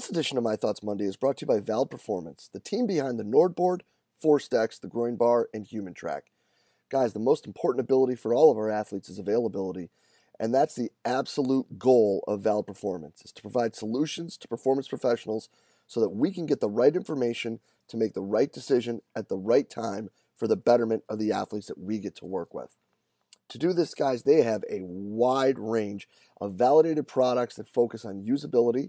This edition of My Thoughts Monday is brought to you by Vald Performance, the team behind the Nordboard, ForceDecks, the Groin Bar, and HumanTrak. Guys, the most important ability for all of our athletes is availability, and that's the absolute goal of Vald Performance, is to provide solutions to performance professionals so that we can get the right information to make the right decision at the right time for the betterment of the athletes that we get to work with. To do this, guys, they have a wide range of validated products that focus on usability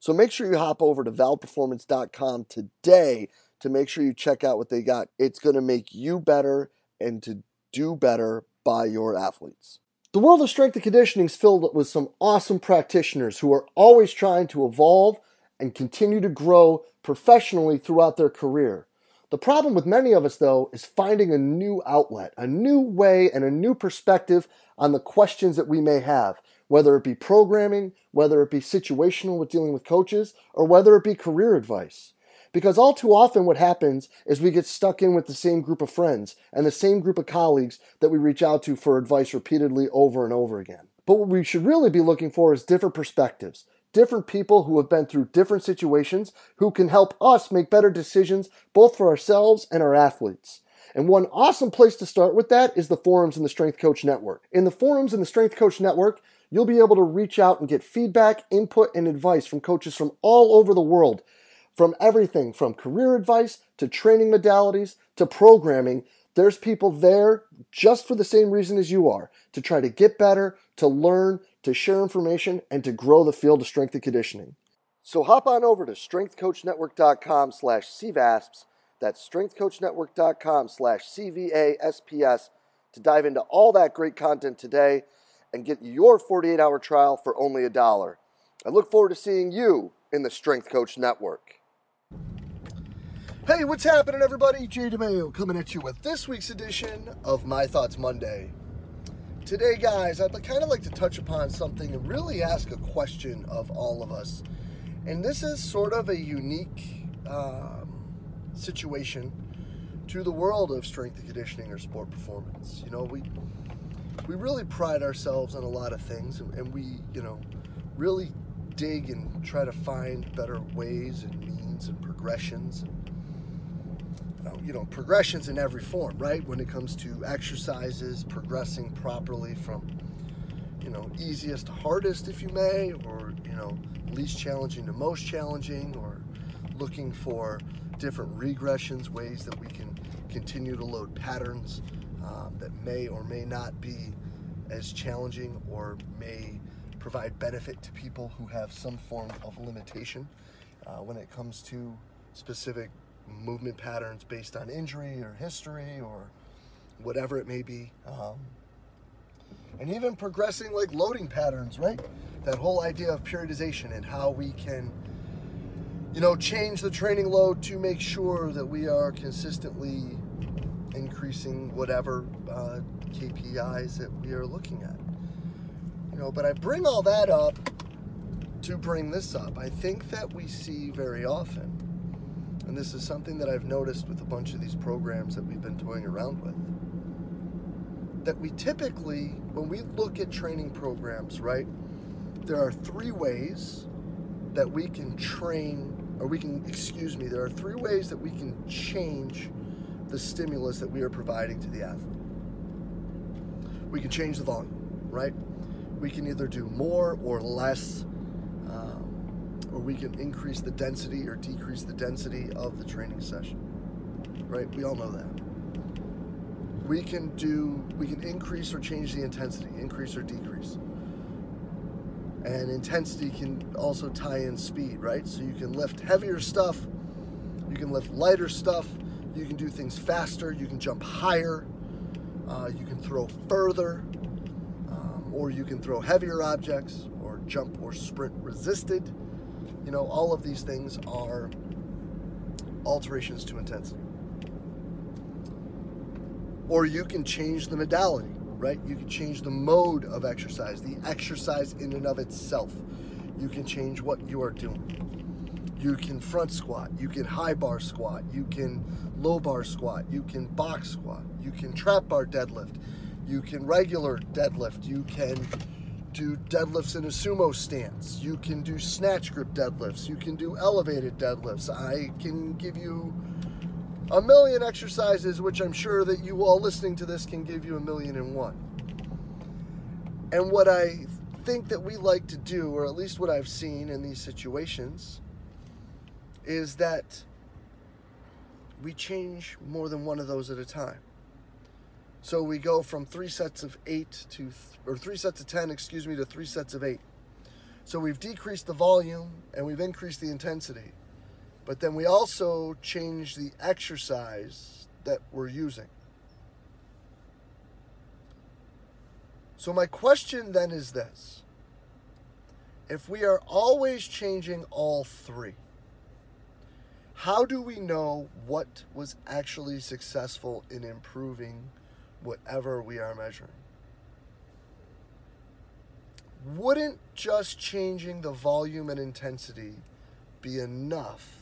So make sure you hop over to valdperformance.com today to make sure you check out what they got. It's going to make you better and to do better by your athletes. The world of strength and conditioning is filled with some awesome practitioners who are always trying to evolve and continue to grow professionally throughout their career. The problem with many of us, though, is finding a new outlet, a new way, and a new perspective on the questions that we may have whether it be programming, whether it be situational with dealing with coaches, or whether it be career advice. Because all too often, what happens is we get stuck in with the same group of friends and the same group of colleagues that we reach out to for advice repeatedly over and over again. But what we should really be looking for is different perspectives, different people who have been through different situations who can help us make better decisions both for ourselves and our athletes. And one awesome place to start with that is the forums in the Strength Coach Network. In the forums in the Strength Coach Network, you'll be able to reach out and get feedback, input, and advice from coaches from all over the world, from everything from career advice to training modalities to programming. There's people there just for the same reason as you are to try to get better, to learn, to share information, and to grow the field of strength and conditioning. So hop on over to strengthcoachnetwork.com slash CVASPS. That's strengthcoachnetwork.com slash CVASPS to dive into all that great content today and get your 48 hour trial for only a dollar. I look forward to seeing you in the Strength Coach Network. Hey, what's happening, everybody? Jay DeMayo coming at you with this week's edition of My Thoughts Monday. Today, guys, I'd kind of like to touch upon something and really ask a question of all of us. And this is sort of a unique um, situation to the world of strength and conditioning or sport performance. You know, we we really pride ourselves on a lot of things, and, we, you know, really dig and try to find better ways and means and progressions. And, uh, you know, progressions in every form, right? When it comes to exercises, progressing properly from, you know, easiest to hardest, if you may, or, you know, least challenging to most challenging, or looking for different regressions, ways that we can continue to load patterns um, that may or may not be as challenging or may provide benefit to people who have some form of limitation uh, when it comes to specific movement patterns based on injury or history or whatever it may be. Um, and even progressing like loading patterns, right? That whole idea of periodization and how we can, you know, change the training load to make sure that we are consistently increasing whatever uh, KPIs that we are looking at. You know, but I bring all that up to bring this up. I think that we see very often, and this is something that I've noticed with a bunch of these programs that we've been toying around with, that we typically, when we look at training programs, right, there are three ways that we can train, or we can, excuse me, there are three ways that we can change the stimulus that we are providing to the athlete. We can change the volume, right? We can either do more or less, um, or we can increase the density or decrease the density of the training session, right? We all know that. We can do, we can increase or change the intensity, increase or decrease. And intensity can also tie in speed, right? So you can lift heavier stuff, you can lift lighter stuff, you can do things faster, you can jump higher, uh, you can throw further, um, or you can throw heavier objects, or jump or sprint resisted. You know, all of these things are alterations to intensity. Or you can change the modality, right? You can change the mode of exercise, the exercise in and of itself. You can change what you are doing. You can front squat, you can high bar squat, you can low bar squat, you can box squat, you can trap bar deadlift, you can regular deadlift, you can do deadlifts in a sumo stance, you can do snatch grip deadlifts, you can do elevated deadlifts. I can give you a million exercises, which I'm sure that you all listening to this can give you a million and one. And what I think that we like to do, or at least what I've seen in these situations, is that we change more than one of those at a time. So we go from three sets of eight to, th- or three sets of 10, excuse me, to three sets of eight. So we've decreased the volume and we've increased the intensity. But then we also change the exercise that we're using. So my question then is this. If we are always changing all three, how do we know what was actually successful in improving whatever we are measuring? Wouldn't just changing the volume and intensity be enough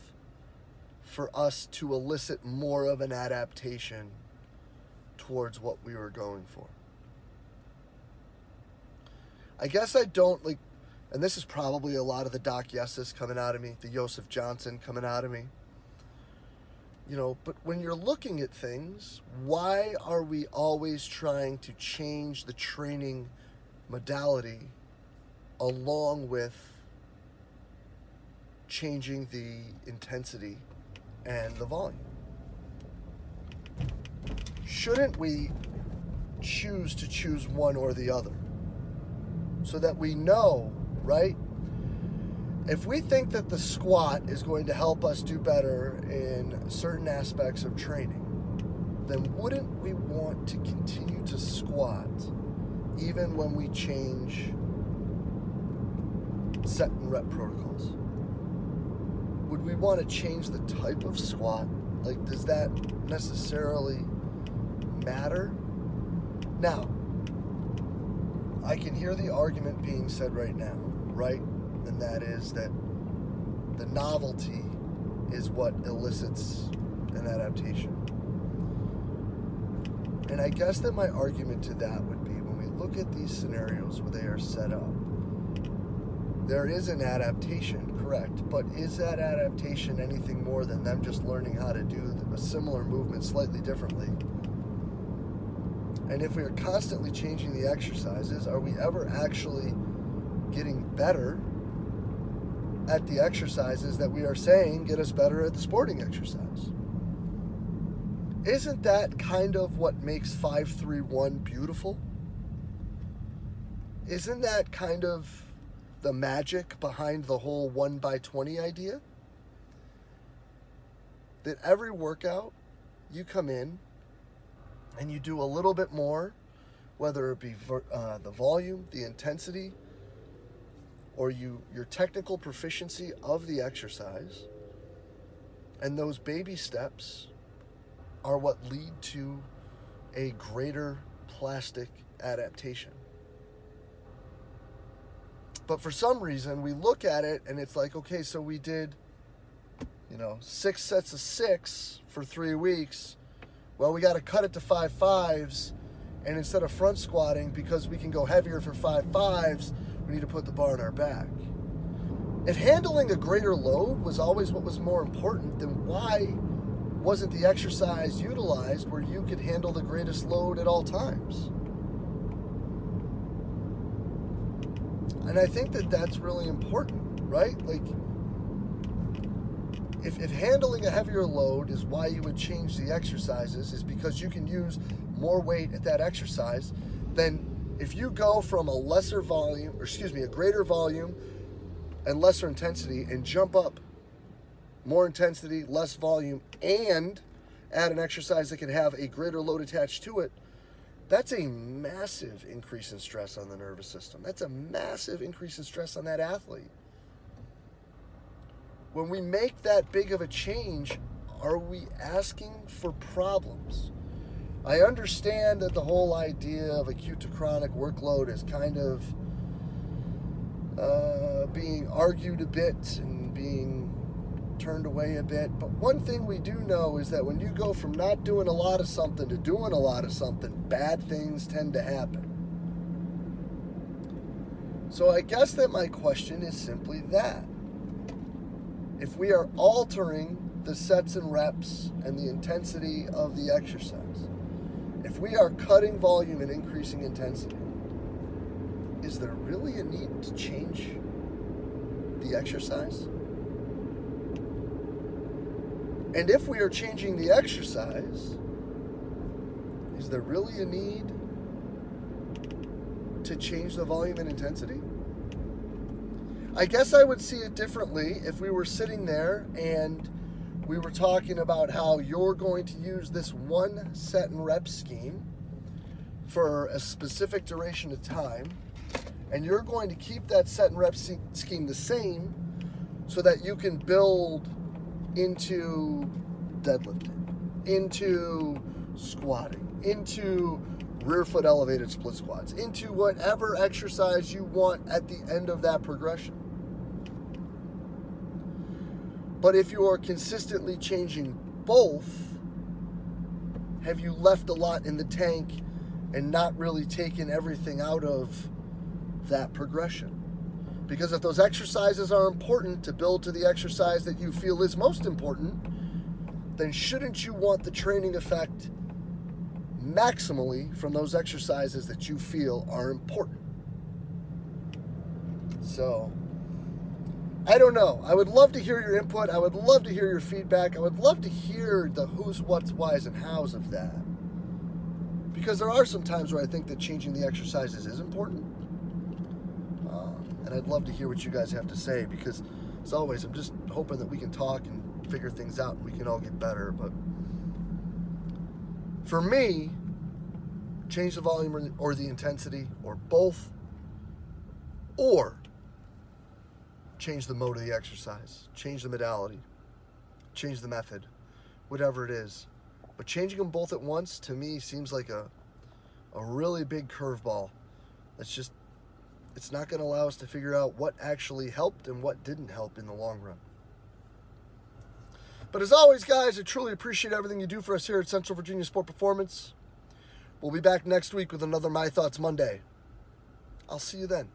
for us to elicit more of an adaptation towards what we were going for? I guess I don't like, and this is probably a lot of the Doc Yessis coming out of me, the Joseph Johnson coming out of me you know, but when you're looking at things, why are we always trying to change the training modality along with changing the intensity and the volume? Shouldn't we choose to choose one or the other so that we know, right? If we think that the squat is going to help us do better in certain aspects of training, then wouldn't we want to continue to squat even when we change set and rep protocols? Would we want to change the type of squat? Like, does that necessarily matter? Now, I can hear the argument being said right now, right? And that is that the novelty is what elicits an adaptation. And I guess that my argument to that would be when we look at these scenarios where they are set up, there is an adaptation, correct, but is that adaptation anything more than them just learning how to do a similar movement slightly differently? And if we are constantly changing the exercises, are we ever actually getting better at the exercises that we are saying get us better at the sporting exercise. Isn't that kind of what makes 531 beautiful? Isn't that kind of the magic behind the whole 1 by 20 idea? That every workout you come in and you do a little bit more, whether it be uh, the volume, the intensity, or you your technical proficiency of the exercise and those baby steps are what lead to a greater plastic adaptation. But for some reason we look at it and it's like okay so we did you know six sets of six for three weeks. Well we got to cut it to five fives and instead of front squatting because we can go heavier for five fives we need to put the bar on our back. If handling a greater load was always what was more important, then why wasn't the exercise utilized where you could handle the greatest load at all times? And I think that that's really important, right? Like, if, if handling a heavier load is why you would change the exercises, is because you can use more weight at that exercise, then if you go from a lesser volume, or excuse me, a greater volume and lesser intensity and jump up more intensity, less volume, and add an exercise that can have a greater load attached to it, that's a massive increase in stress on the nervous system. That's a massive increase in stress on that athlete. when we make that big of a change, are we asking for problems? I understand that the whole idea of acute to chronic workload is kind of uh, being argued a bit and being turned away a bit. But one thing we do know is that when you go from not doing a lot of something to doing a lot of something, bad things tend to happen. So I guess that my question is simply that. If we are altering the sets and reps and the intensity of the exercise, if we are cutting volume and increasing intensity, is there really a need to change the exercise? And if we are changing the exercise, is there really a need to change the volume and intensity? I guess I would see it differently if we were sitting there and we were talking about how you're going to use this one set and rep scheme for a specific duration of time, and you're going to keep that set and rep scheme the same so that you can build into deadlifting, into squatting, into rear foot elevated split squats, into whatever exercise you want at the end of that progression. But if you are consistently changing both, have you left a lot in the tank and not really taken everything out of that progression? Because if those exercises are important to build to the exercise that you feel is most important, then shouldn't you want the training effect maximally from those exercises that you feel are important? So, I don't know. I would love to hear your input. I would love to hear your feedback. I would love to hear the who's, what's, why's, and how's of that. Because there are some times where I think that changing the exercises is important. Um, and I'd love to hear what you guys have to say because, as always, I'm just hoping that we can talk and figure things out and we can all get better. But for me, change the volume or the intensity or both, or change the mode of the exercise, change the modality, change the method, whatever it is. But changing them both at once to me seems like a a really big curveball. That's just it's not going to allow us to figure out what actually helped and what didn't help in the long run. But as always, guys, I truly appreciate everything you do for us here at Central Virginia Sport Performance. We'll be back next week with another My Thoughts Monday. I'll see you then.